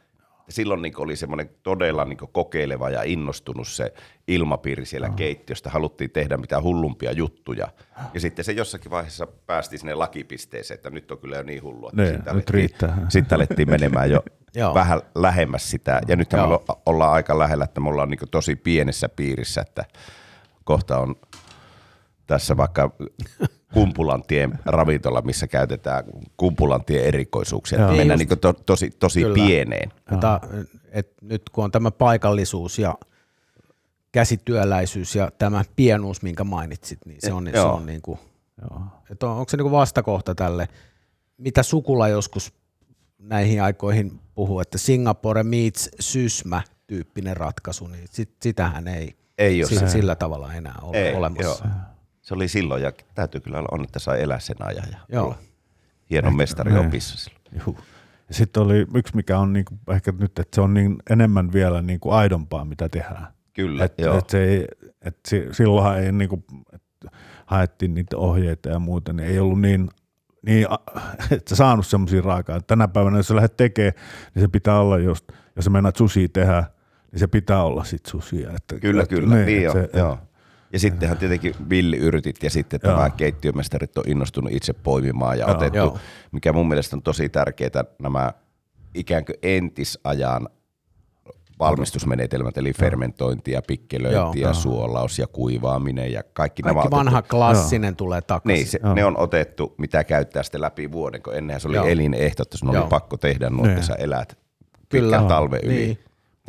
Silloin niin oli semmoinen todella niin kokeileva ja innostunut se ilmapiiri siellä keittiöstä. Haluttiin tehdä mitä hullumpia juttuja. Ja sitten se jossakin vaiheessa päästi sinne lakipisteeseen, että nyt on kyllä jo niin hullua. että Niin, sitten nyt riittää. Sitten alettiin menemään jo vähän lähemmäs sitä. Ja nyt me ollaan aika lähellä, että me ollaan niin tosi pienessä piirissä, että kohta on tässä vaikka Kumpulantien ravintola, missä käytetään Kumpulantien erikoisuuksia. Joo. mennään Just. niin to, tosi, tosi Kyllä. pieneen. Mutta, et nyt kun on tämä paikallisuus ja käsityöläisyys ja tämä pienuus, minkä mainitsit, niin se on, se Joo. on, niin kuin, joo. että on, onko se niin kuin vastakohta tälle, mitä sukula joskus näihin aikoihin puhuu, että Singapore meets Sysmä tyyppinen ratkaisu, niin sit, sitähän ei, Ei ole si- se. sillä tavalla enää ole Ei, olemassa. joo. Se oli silloin ja täytyy kyllä olla on, että sai elää sen ajan ja Joo. olla hieno mestari opissa silloin. Ja sitten oli yksi, mikä on niinku, ehkä nyt, että se on niin enemmän vielä niinku aidompaa, mitä tehdään. Kyllä, Et, joo. et se ei, et si, silloinhan ei niinku, et haettiin niitä ohjeita ja muuta, niin ei ollut niin, niin että saanut semmoisia raakaa. Tänä päivänä, jos sä lähdet tekemään, niin se pitää olla just, jos sä meinaat susia tehdä, niin se pitää olla sit susia. Että, Kyllä, että, kyllä. Niin, niin joo, se, joo. Ja sittenhän tietenkin villiyrtit ja sitten Joo. tämä keittiömestarit on innostunut itse poimimaan ja Joo. otettu, Joo. mikä mun mielestä on tosi tärkeää, nämä ikään kuin entisajan valmistusmenetelmät, eli fermentointi ja pikkelöinti Joo. ja suolaus ja kuivaaminen ja kaikki, nämä Kaikki on vanha otettu, klassinen tulee takaisin. niin, se, ne on otettu, mitä käyttää sitten läpi vuoden, kun ennenhän se oli Joo. elinehto, että sun Joo. oli pakko tehdä nuo, Niin. että sä elät Kyllä. pitkän talven yli. Niin.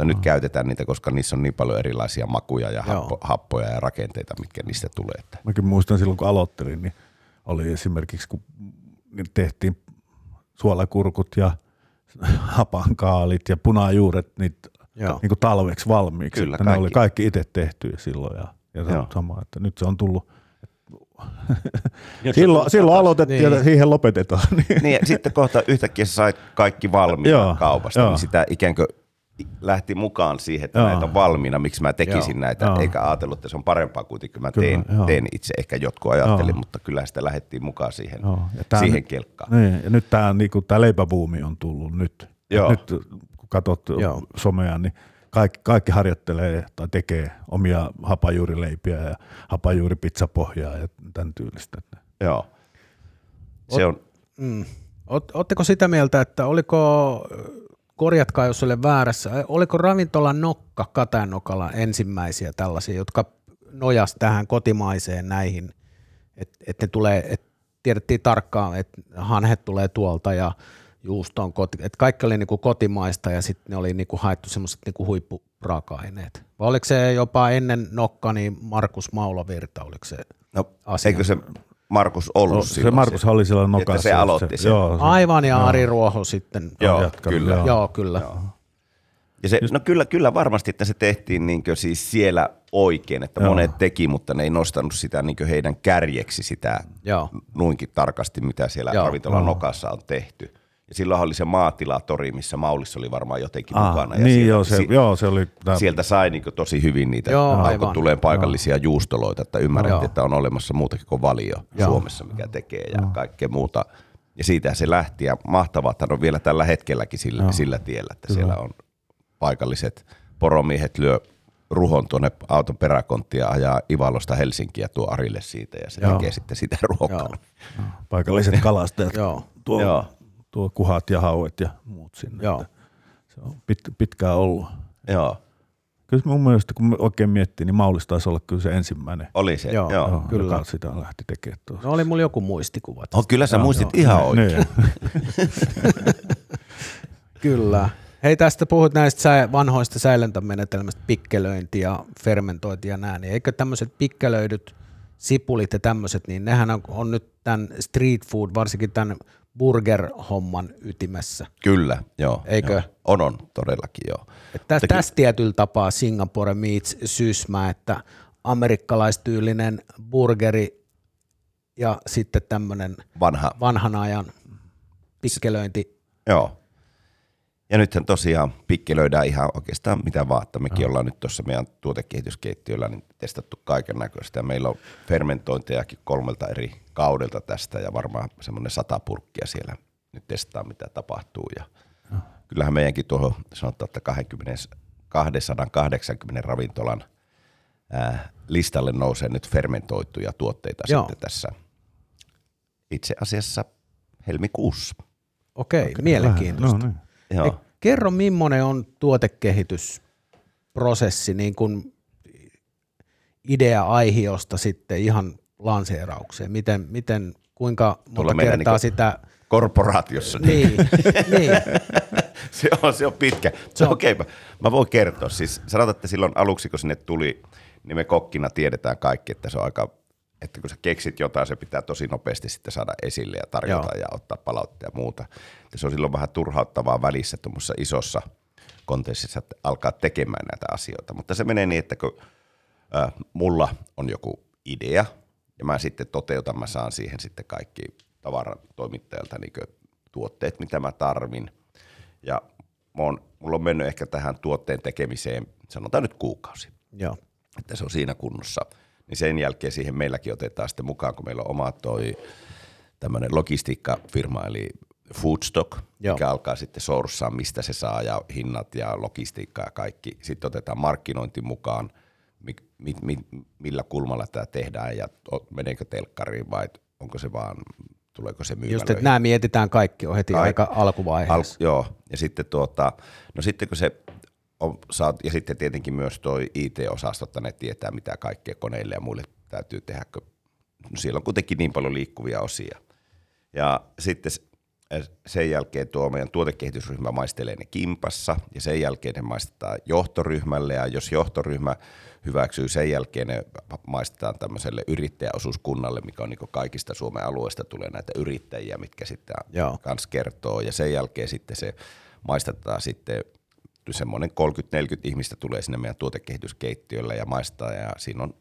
Mutta nyt käytetään niitä, koska niissä on niin paljon erilaisia makuja ja happo, happoja ja rakenteita, mitkä niistä tulee. Että Mäkin muistan silloin, kun aloittelin, niin oli esimerkiksi, kun niin tehtiin suolakurkut ja hapankaalit ja punajuuret niitä Joo. niin kuin talveksi valmiiksi. Kyllä, että ne oli kaikki. kaikki itse tehtyjä silloin. Ja Ja se Joo. on sama, että nyt se on tullut. Silloin, silloin aloitettiin Niin. ja siihen lopetetaan. Niin. Niin, ja sitten kohta yhtäkkiä sä sait kaikki valmiina kaupasta, joo. niin sitä ikään kuin lähti mukaan siihen, että Joo. näitä on valmiina, miksi mä tekisin Joo, näitä, joo. eikä ajatellut, että se on parempaa kuitenkin, mä Kyllä, teen, joo. teen itse. Ehkä jotkut ajattelin, Joo. mutta kyllä sitä lähdettiin mukaan siihen, Joo, ja tää siihen nyt- kelkkaan. Niin, ja nyt tämä niinku, tää leipäbuumi on tullut nyt. Joo. Nyt kun katsot Joo. somea, niin kaikki, kaikki harjoittelee tai tekee omia hapajuurileipiä ja hapajuuripizzapohjaa ja tämän tyylistä. Joo. Se on, Mm. Ot, ootteko sitä mieltä, että oliko, korjatkaa jos olen väärässä, oliko ravintola Nokka Katajanokalan ensimmäisiä tällaisia, jotka nojas tähän kotimaiseen näihin, että et ne tulee, et tiedettiin tarkkaan, että hanhet tulee tuolta ja juusto on koti, että kaikki oli niinku kotimaista ja sitten ne oli niinku haettu semmoiset niinku huippuraaka-aineet. Vai oliko se jopa ennen Nokka, niin Markus Maulavirta, oliko se? no, Asia. eikö se Markus ollut No, silloin? se Markus oli siellä nokassa. se aloitti sen. Joo, se, Aivan ja Ari Ruoho sitten. Joo, jatkanut, kyllä. joo. Joo, kyllä. Joo. Ja se, no kyllä, kyllä varmasti, että se tehtiin niin siis siellä oikein, että Joo. monet teki, mutta ne ei nostanut sitä niin heidän kärjeksi sitä Joo. noinkin tarkasti, mitä siellä Joo. ravintolan nokassa on tehty. Ja silloin oli se maatilatori, missä Maulis oli varmaan jotenkin Ah, mukana. Ja niin sieltä, joo, se, si- joo, se oli tää, sieltä sai niin tosi hyvin niitä, Joo, alkoi aivan. tulee paikallisia juustoloita, että ymmärrettiin, Joo. että on olemassa muutakin kuin valio Joo. Suomessa, mikä tekee ja kaikkea muuta. Ja siitä se lähti ja mahtavaa, että on vielä tällä hetkelläkin sillä, sillä tiellä, että siellä on paikalliset poromiehet lyö ruhon tuonne auton peräkonttiin ja ajaa Ivalosta Helsinkiä tuo Arille siitä ja se Joo. tekee sitten sitä ruokaa. Joo. paikalliset kalastajat Joo. tuo, Joo. Tuo kuhat ja hauet ja muut sinne. Joo. Että Se on pit, pitkään ollut. Joo, Kyllä mun mielestä, kun oikein miettii, niin Maulis taisi olla kyllä se ensimmäinen, oli se. Joo. Joo. joo, kyllä. joka sitä lähti tekemään tuossa. No oli mulla joku muistikuva. tästä. Oh, kyllä sä Joo, muistit joo. ihan oikein. Niin. Kyllä. Hei tästä puhut näistä sä, vanhoista säilöntämenetelmistä, pikkelöinti ja fermentointi ja nää, niin eikö tämmöiset pikkelöidyt sipulit ja tämmöiset, niin nehän on, on nyt tämän street food, varsinkin tämän burger-homman ytimessä. Kyllä, joo. Eikö? Joo. On, on, todellakin joo. Mutta ky- tässä tietyllä tapaa Singapore meets Sysmä, että amerikkalaistyylinen burgeri ja sitten tämmöinen Vanha, vanhan ajan pikkelöinti. joo. Ja nythän tosiaan pikkelöidään ihan oikeastaan mitä vaan, että mekin ollaan nyt tuossa meidän tuotekehityskeittiöllä niin testattu kaiken näköistä. Ja meillä on fermentointejakin kolmelta eri kaudelta tästä ja varmaan semmoinen sata purkkia siellä nyt testaa mitä tapahtuu. Ja kyllähän meidänkin tuohon sanotaan, että 20, 280 ravintolan ää, listalle nousee nyt fermentoituja tuotteita Joo. sitten tässä itse asiassa helmikuussa. Okei, okay, mielenkiintoista. No, niin. Joo. Kerro, millainen on tuotekehitysprosessi niin kuin idea-aihiosta sitten ihan lanseeraukseen? Miten, miten kuinka monta kertaa niinku- sitä... Korporaatiossa. Niin, niin, se, on, se on pitkä. Se on okei. Okay, mä, mä voin kertoa. Siis sanotaan, että silloin aluksi, kun sinne tuli, niin me kokkina tiedetään kaikki, että se on aika, että kun sä keksit jotain, se pitää tosi nopeasti sitten saada esille ja tarjota Joo. ja ottaa palautetta ja muuta. Että se on silloin vähän turhauttavaa välissä tuommoisessa isossa kontekstissa, että alkaa tekemään näitä asioita. Mutta se menee niin, että kun äh, mulla on joku idea ja mä sitten toteutan, mä saan siihen sitten kaikki tavaratoimittajalta niin tuotteet, mitä mä tarvin. Ja mä oon, mulla on mennyt ehkä tähän tuotteen tekemiseen, sanotaan nyt kuukausi, joo, että se on siinä kunnossa. Niin sen jälkeen siihen meilläkin otetaan sitten mukaan, kun meillä on oma toi tämmöinen logistiikkafirma, eli Foodstock, Joo. mikä alkaa sitten sourcea, mistä se saa ja hinnat ja logistiikka ja kaikki. Sitten otetaan markkinointi mukaan, mi, mi, mi, millä kulmalla tämä tehdään ja meneekö telkkariin vai onko se vaan, tuleeko se just, myymälöihin. että nämä mietitään kaikki on heti Ai- aika Al, alkuvaiheessa. joo, ja sitten tuota, no sitten kun se on, saat, ja sitten tietenkin myös toi IT-osasto, että ne tietää mitä kaikkea koneille ja muille täytyy tehdä, kun siellä on kuitenkin niin paljon liikkuvia osia. Ja sitten s- sen jälkeen tuo meidän tuotekehitysryhmä maistelee ne kimpassa ja sen jälkeen ne maistetaan johtoryhmälle ja jos johtoryhmä hyväksyy, sen jälkeen ne maistetaan tämmöiselle yrittäjäosuuskunnalle, mikä on niin kaikista Suomen alueista tulee näitä yrittäjiä, mitkä sitten Joo. kans kertoo ja sen jälkeen sitten se maistetaan sitten semmoinen 30-40 ihmistä tulee sinne meidän tuotekehityskeittiölle ja maistaa ja siinä on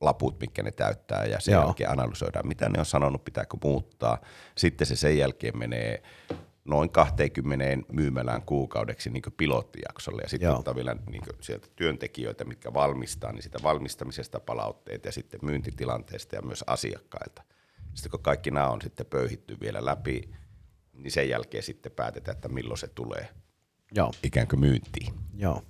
laput, mitkä ne täyttää ja sen Joo. jälkeen analysoidaan, mitä ne on sanonut, pitääkö muuttaa. Sitten se sen jälkeen menee noin 20 myymälään kuukaudeksi niin pilottijaksolle ja sitten ottaa vielä niin sieltä työntekijöitä, mitkä valmistaa, niin sitä valmistamisesta palautteet ja sitten myyntitilanteesta ja myös asiakkailta. Sitten kun kaikki nämä on sitten pöyhitty vielä läpi, niin sen jälkeen sitten päätetään, että milloin se tulee Joo, ikään kuin myyntiin. joo.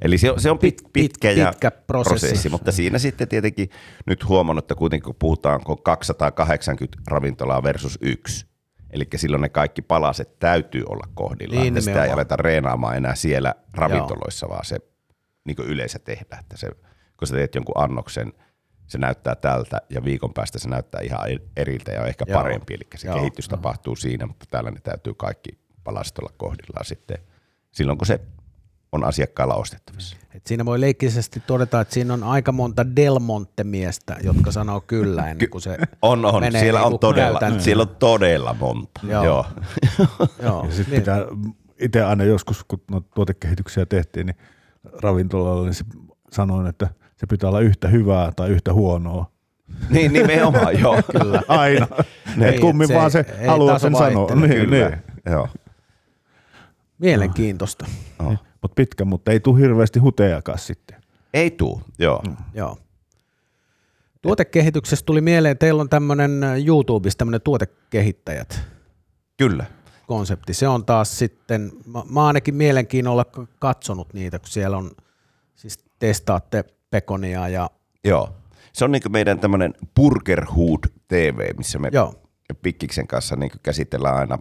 Eli se on, se on pit, Pit- pitkä, ja pitkä prosessi. prosessi, mutta siinä sitten tietenkin nyt huomannut, että kuitenkin kun puhutaan kun 280 ravintolaa versus yksi, eli silloin ne kaikki palaset täytyy olla kohdillaan, Niin, että sitä ei aleta reenaamaan enää siellä ravintoloissa, vaan se niin kuin yleensä tehdään, että se, kun sä teet jonkun annoksen, se näyttää tältä ja viikon päästä se näyttää ihan eriltä ja on ehkä Joo. parempi, eli se Joo. kehitys tapahtuu siinä, mutta täällä ne täytyy kaikki palaset olla kohdillaan sitten silloin, kun se on asiakkailla ostettavissa. Et siinä voi leikkisesti todeta, että siinä on aika monta Del Monte-miestä, jotka sanoo kyllä ennen kuin se On, on. menee Siellä on, niinku todella, käytäntöön. siellä on todella monta. Joo. Joo. Joo, Ja sitten niin. pitää, itse aina joskus, kun noita tuotekehityksiä tehtiin, niin ravintolalla niin se sanoin, että se pitää olla yhtä hyvää tai yhtä huonoa. niin, nimenomaan, joo. Kyllä. Aina. Ei, ei, kummin se- vaan se haluaa sen sanoa. Niin, Kyllä. niin. Joo. Mielenkiintoista. Oh. Mutta pitkä, mutta ei tule hirveästi hutejakaan sitten. Ei tuu, joo. Mm. Joo. Tuotekehityksestä tuli mieleen, teillä on tämmöinen YouTubessa tämmöinen tuotekehittäjät Kyllä. konsepti. Se on taas sitten, mä, mä ainakin mielenkiinnolla katsonut niitä, kun siellä on, siis testaatte pekonia ja Joo. Se on niin meidän tämmöinen Burgerhood TV, missä me Joo. Pikkiksen kanssa niin käsitellään aina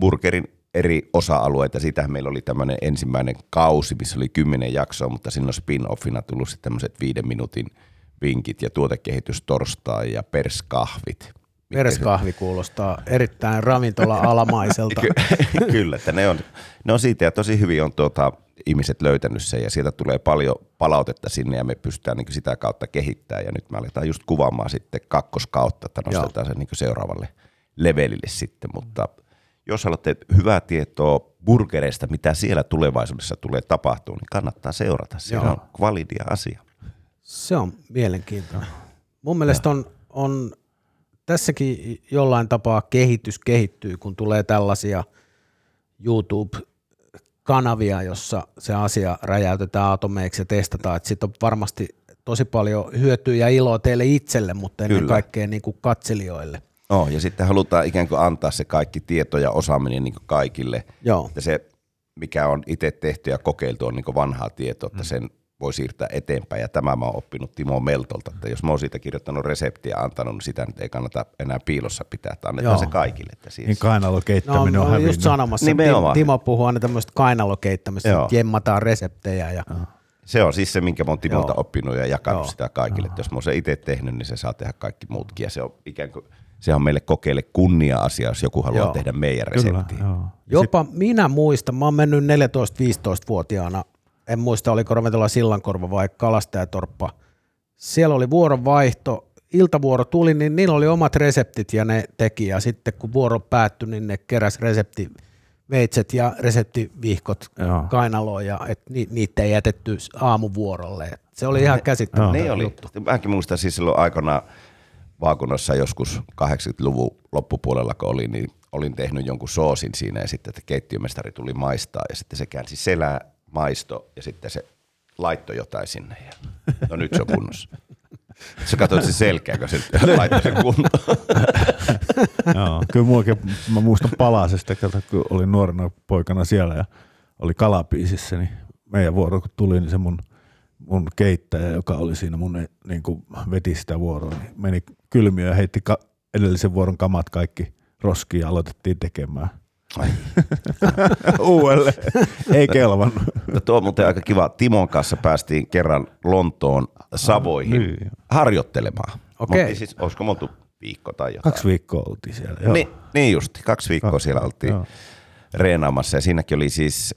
burgerin eri osa-alueita. Siitähän meillä oli tämmöinen ensimmäinen kausi, missä oli kymmenen jaksoa, mutta siinä on spin-offina tullut sitten tämmöiset viiden minuutin vinkit ja tuotekehitys torstai ja perskahvit. perskahvi kuulostaa erittäin ravintola-alamaiselta. Ky- Kyllä, että ne on, ne on siitä ja tosi hyvin on tuota, ihmiset löytänyt sen ja sieltä tulee paljon palautetta sinne ja me pystytään niin sitä kautta kehittämään ja nyt me aletaan just kuvaamaan sitten kakkoskautta, että nostetaan se niin seuraavalle levelille sitten, mutta jos haluatte hyvää tietoa burgereista, mitä siellä tulevaisuudessa tulee tapahtuu, niin kannattaa seurata. Se Joo. on validia asia. Se on mielenkiintoinen. Mun mielestä on, on tässäkin jollain tapaa kehitys kehittyy, kun tulee tällaisia YouTube-kanavia, jossa se asia räjäytetään atomeiksi ja testataan. Sitten on varmasti tosi paljon hyötyä ja iloa teille itselle, mutta ennen Kyllä. kaikkea niin kuin katselijoille. Oh, ja sitten halutaan ikään kuin antaa se kaikki tieto ja osaaminen niin kaikille. Joo, Että se, mikä on itse tehty ja kokeiltu, on niin vanhaa tietoa, että sen voi siirtää eteenpäin. Ja tämä mä oon oppinut Timo Meltolta, että jos mä oon siitä kirjoittanut reseptiä ja antanut, niin sitä nyt ei kannata enää piilossa pitää, että annetaan Joo. se kaikille. Että siis, Niin kainalokeittäminen no, on no hävinnyt. just sanomassa, Nimenomaan. Timo puhuu aina tämmöistä kainalokeittämistä, Joo. että jemmataan reseptejä ja se on siis se, minkä mä oon Timolta Joo. oppinut ja jakanut Joo. sitä kaikille. Että jos mä oon se itse tehnyt, niin se saa tehdä kaikki muutkin. Ja se on ikään kuin, se on meille kokeille kunnia-asia, jos joku haluaa Joo. tehdä meidän Kyllä, reseptiä. joo. Jopa minä muistan, mä oon mennyt 14-15-vuotiaana, en muista oliko ravintola Sillankorva vai Kalastajatorppa. Siellä oli vuoronvaihto, iltavuoro tuli, niin niillä oli omat reseptit ja ne teki ja sitten kun vuoro päättyi, niin ne keräs reseptiveitset ja reseptivihkot Joo. kainaloon ja et ni, niitä ei jätetty aamuvuorolle. Et se oli ihan käsittämätön Niin oli. juttu. Mäkin muistan siis silloin aikana vaakunnassa joskus 80-luvun loppupuolella, kun olin, niin olin tehnyt jonkun soosin siinä ja sitten että keittiömestari tuli maistaa ja sitten se käänsi selää, maisto ja sitten se laittoi jotain sinne ja no nyt se on kunnossa. Sä katsoit selkeä, kun se laittoi sen kuntoon. Joo. Kyllä muakin, mä muistan palasesta, kun olin nuorena poikana siellä ja oli kalapiisissä, niin meidän vuoro kun tuli, niin se mun, mun keittäjä, joka oli siinä mun niin kuin veti sitä vuoroa, niin meni kylmiö ja heitti ka- edellisen vuoron kamat kaikki roskiin ja aloitettiin tekemään. Ai. Uudelleen. Ei kelvannut. Mutta tuo on muuten aika kiva. Timon kanssa päästiin kerran Lontoon Savoihin niin. harjoittelemaan. Okei. Oltiin Siis, olisiko me oltu viikko tai jotain? Kaksi viikkoa oltiin siellä. Joo. Niin, niin justi, kaksi viikkoa Kaksi, siellä oltiin joo. reenaamassa ja siinäkin oli siis,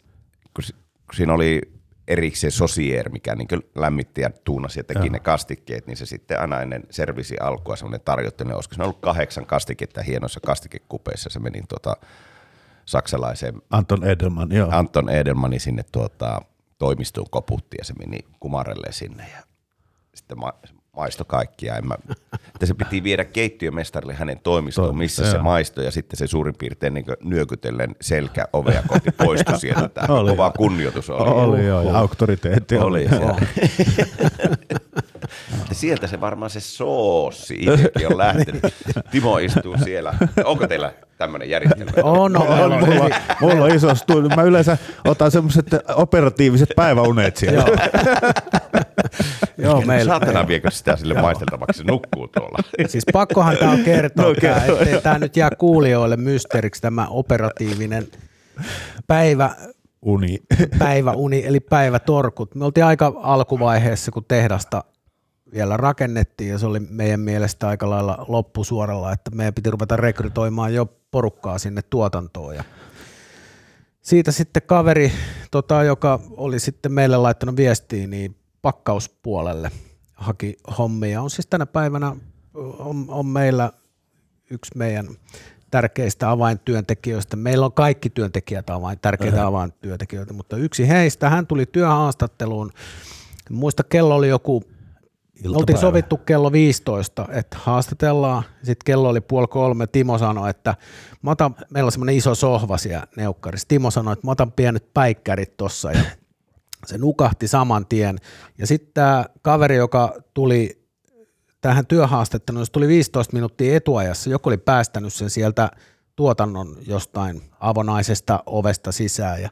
kun, kun siinä oli erikseen sosier, mikä niin lämmitti ja tuunasi ja teki Joo. ne kastikkeet, niin se sitten aina ennen servisi alkua semmoinen tarjottelu, olisiko se ollut kahdeksan kastiketta hienoissa kastikekupeissa, se meni tuota saksalaiseen Anton Edelman, joo. Anton Edelmani sinne tuota, toimistoon koputti ja se meni kumarelle sinne ja sitten ma- maisto kaikkia. En mä, että se piti viedä keittiömestarille hänen toimistoon, Toi, missä se maistoi, ja sitten se suurin piirtein niin nyökytellen selkä ovea kohti poistui sieltä. Tämä Oli. kova kunnioitus oli. Oli joo, ja auktoriteetti Oli oli. sieltä se varmaan se soossi itsekin on lähtenyt. Timo istuu siellä. Onko teillä tämmöinen järjestelmä? On, on, on Mulla, mulla on iso studio. Mä yleensä otan semmoiset operatiiviset päiväunet siellä. Joo. Joo, meillä, Saatana viekö sitä sille maisteltavaksi, se nukkuu tuolla. Siis pakkohan tämä on kertoa, No tää, kerro, ettei tämä nyt jää kuulijoille mysteeriksi tämä operatiivinen päivä, Uni. päiväuni eli päivätorkut. Me oltiin aika alkuvaiheessa, kun tehdasta vielä rakennettiin ja se oli meidän mielestä aika lailla loppusuoralla, että meidän piti ruveta rekrytoimaan jo porukkaa sinne tuotantoon ja siitä sitten kaveri, tota, joka oli sitten meille laittanut viestiä, niin pakkauspuolelle haki hommia. On siis tänä päivänä on, on meillä yksi meidän tärkeistä avaintyöntekijöistä. Meillä on kaikki työntekijät avain, tärkeitä avaintyöntekijöitä, mutta yksi heistä, hän tuli työhaastatteluun. Muista kello oli joku, me oltiin Iltapäivä. sovittu kello 15, että haastatellaan. Sitten kello oli puoli kolme. Timo sanoi, että mä otan, meillä on semmoinen iso sohva siellä neukkarissa. Timo sanoi, että mä otan pienet päikkärit tossa ja se nukahti saman tien. Ja sitten tämä kaveri, joka tuli tähän työhaastatteluun, se tuli 15 minuuttia etuajassa, joku oli päästänyt sen sieltä tuotannon jostain avonaisesta ovesta sisään ja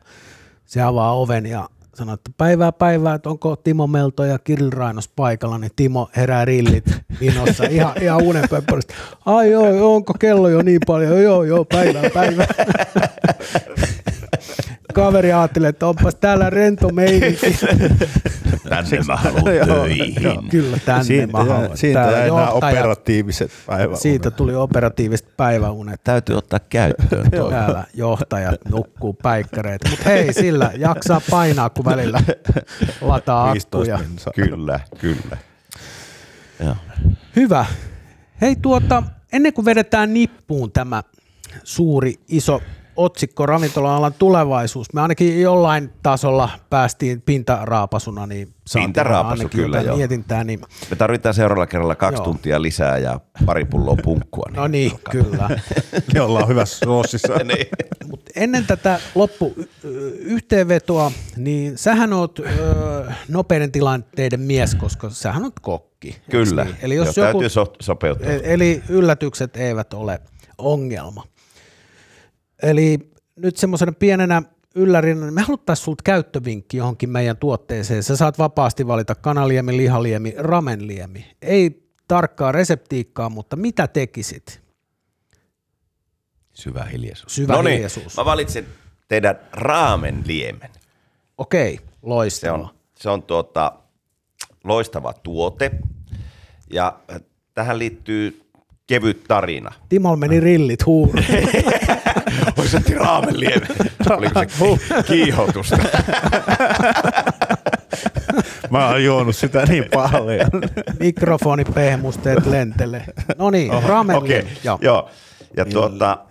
se avaa oven ja sanoo, että päivää päivää, että onko Timo Melto ja Kirill Rainos paikalla, niin Timo herää rillit vinossa ihan, ihan unen pöppöristä. Ai joo, onko kello jo niin paljon? Joo, joo, päivää, päivää. Kaveri ajattelee, että onpas täällä rento meininki. Tänne mä haluan töihin. Kyllä tänne Siitä, mä haluan. siitä Täällä jäi nämä johtajat- operatiiviset päiväunet. Siitä tuli operatiiviset päiväunet. Täytyy ottaa käyttöön toi. Täällä johtajat nukkuu päikkäreitä. Mutta hei, sillä jaksaa painaa, kun välillä lataa 15 akkuja. Kyllä, kyllä. Joo. Hyvä. Hei tuota, ennen kuin vedetään nippuun tämä suuri iso otsikko ravintola-alan tulevaisuus, me ainakin jollain tasolla päästiin pintaraapasuna, niin Pintaraapasu, ainakin kyllä, joo. mietintää, niin Me tarvitaan seuraavalla kerralla kaksi Joo. tuntia lisää ja pari pulloa punkkua. no niin, kyllä. Ne ollaan hyvässä rossissa. niin. Mut ennen tätä loppuyhteenvetoa, niin sähän oot ö, nopeiden tilanteiden mies, koska sähän oot kokki. Kyllä. Niin? Eli, jos Joo, joku, Täytyy so- sopeuttaa. e- eli yllätykset eivät ole ongelma. Eli nyt semmoisena pienenä yllärinä, niin me haluttaisiin sulta käyttövinkki johonkin meidän tuotteeseen. Sä saat vapaasti valita kanaliemi, lihaliemi, ramenliemi. Ei tarkkaa reseptiikkaa, mutta mitä tekisit? Syvä hiljaisuus. Syvä Noniin, hiljaisuus. Mä valitsen teidän raamen liemen. Okei, Se loistavaa. on, se on tuota, loistava tuote ja äh, tähän liittyy kevyt tarina. Timolla meni rillit huuruun. Oi se otti raamen liemen. Oliko se kiihotusta? Mä oon juonut sitä niin paljon. Mikrofoni pehmusteet lentele. No niin, ramen Okei, liemi. Joo. joo. Ja tuota,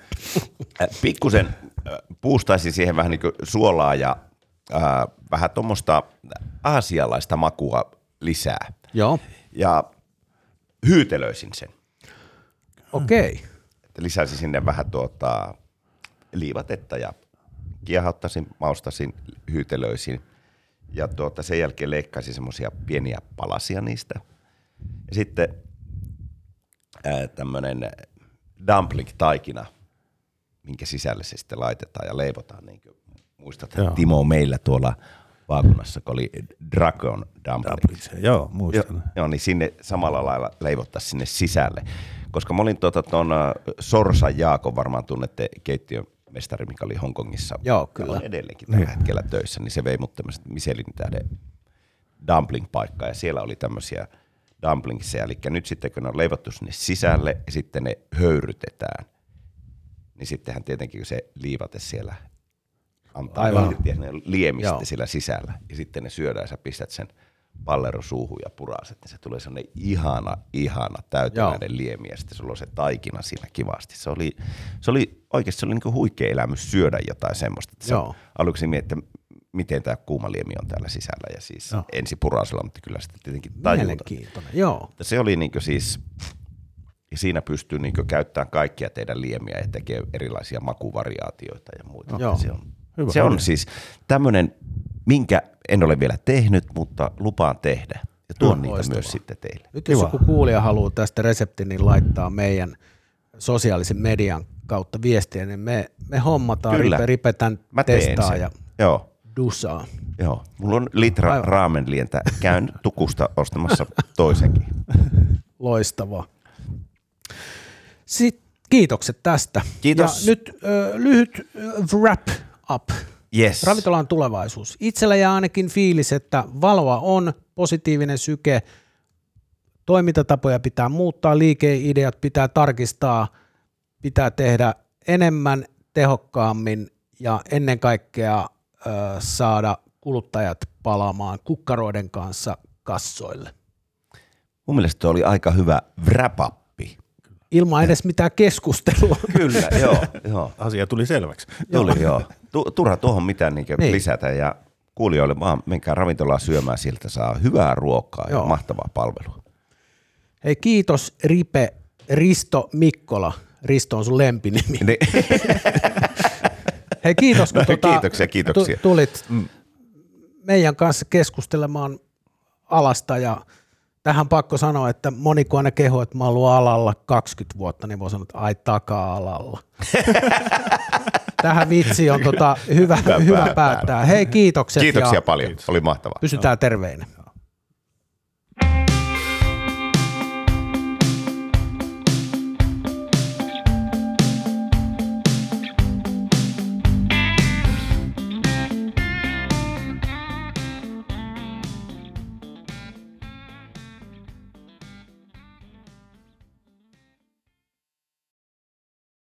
äh, pikkusen äh, puustaisin siihen vähän niin kuin suolaa ja äh, vähän tuommoista aasialaista makua lisää. Joo. Ja hyytelöisin sen. Okei. Että lisäsin sinne vähän tuota liivatetta ja kiehauttaisin, maustasin, hyytelöisin. Ja tuota, sen jälkeen leikkaisin semmoisia pieniä palasia niistä. Ja sitten tämmöinen dumpling-taikina, minkä sisälle se sitten laitetaan ja leivotaan. Niin kuin muistat, Joo. Timo meillä tuolla vaakunnassa, kun oli Dragon dumpling. Joo, muistan. joo, niin sinne samalla lailla leivottaisiin sinne sisälle. Koska mä olin tuota, ton äh, Sorsa Jaakon, varmaan tunnette keittiömestari, mikä oli Hongkongissa. Joo, kyllä. On edelleenkin tällä hetkellä töissä, niin se vei mut tämmöiset Michelin tähden dumpling-paikkaa, ja siellä oli tämmöisiä dumplingseja, eli nyt sitten kun ne on leivottu sinne sisälle, ja sitten ne höyrytetään, niin sittenhän tietenkin kun se liivate siellä antaa Aivan. irti, ne liemi Joo. siellä sisällä, ja sitten ne syödään, ja sä pistät sen pallero suuhun ja puraset, niin se tulee sellainen ihana, ihana täyteläinen liemi, ja sitten sulla on se taikina siinä kivasti. Se oli, se oli oikeasti se oli niin huikea elämys syödä jotain semmoista. että aluksi mietin, että miten tämä kuumaliemi on täällä sisällä ja siis Joo. ensi purasella, mutta kyllä sitten tietenkin tajunta. Mielenkiintoinen, joo. Se oli niin siis, ja siinä pystyy niin käyttämään kaikkia teidän liemiä ja tekee erilaisia makuvariaatioita ja muita. Joo. Se on, Hyvä. se on siis tämmöinen, minkä en ole vielä tehnyt, mutta lupaan tehdä. Ja tuon No, niitä loistavaa. myös sitten teille. Nyt jos Kiva. joku kuulija haluaa tästä reseptin, niin laittaa meidän sosiaalisen median kautta viestiä, niin me, me hommataan, Kyllä. Ripe, Ripe tämän Mä testaa sen. ja Joo. dusaa. Joo, mulla on litra Aivan. raamenlientä. Käyn tukusta ostamassa toisenkin. Loistavaa. Sitten kiitokset tästä. Kiitos. Ja nyt ö, lyhyt ö, wrap up. Yes. Ravintolan tulevaisuus. Itsellä jää ainakin fiilis, että valoa on, positiivinen syke, toimintatapoja pitää muuttaa, liikeideat pitää tarkistaa, pitää tehdä enemmän, tehokkaammin ja ennen kaikkea ö, saada kuluttajat palaamaan kukkaroiden kanssa kassoille. Mun mielestä oli aika hyvä wrap-uppi. Ilman edes mitään keskustelua. Kyllä, joo, joo. Asia tuli selväksi. Tuli, joo. Tu- turha tuohon mitään niin Niin. lisätä ja kuulijoille vaan menkää ravintolaan syömään, sieltä saa hyvää ruokaa Joo. ja mahtavaa palvelua. Hei kiitos Ripe Risto Mikkola. Risto on sun lempinimi. Niin, Hei kiitos, kun No, tuota, kiitoksia, kiitoksia. tu- tulit meidän kanssa keskustelemaan alasta ja tähän pakko sanoa, että moni kun aina kehu, että mä oon ollut alalla 20 vuotta, niin voi sanoa, että ai taka-alalla. Tähän vitsi on tota hyvä, hyvä, Hyvä päättää. Hei kiitokset Kiitoksia ja paljon, oli mahtavaa. pysytään terveinä.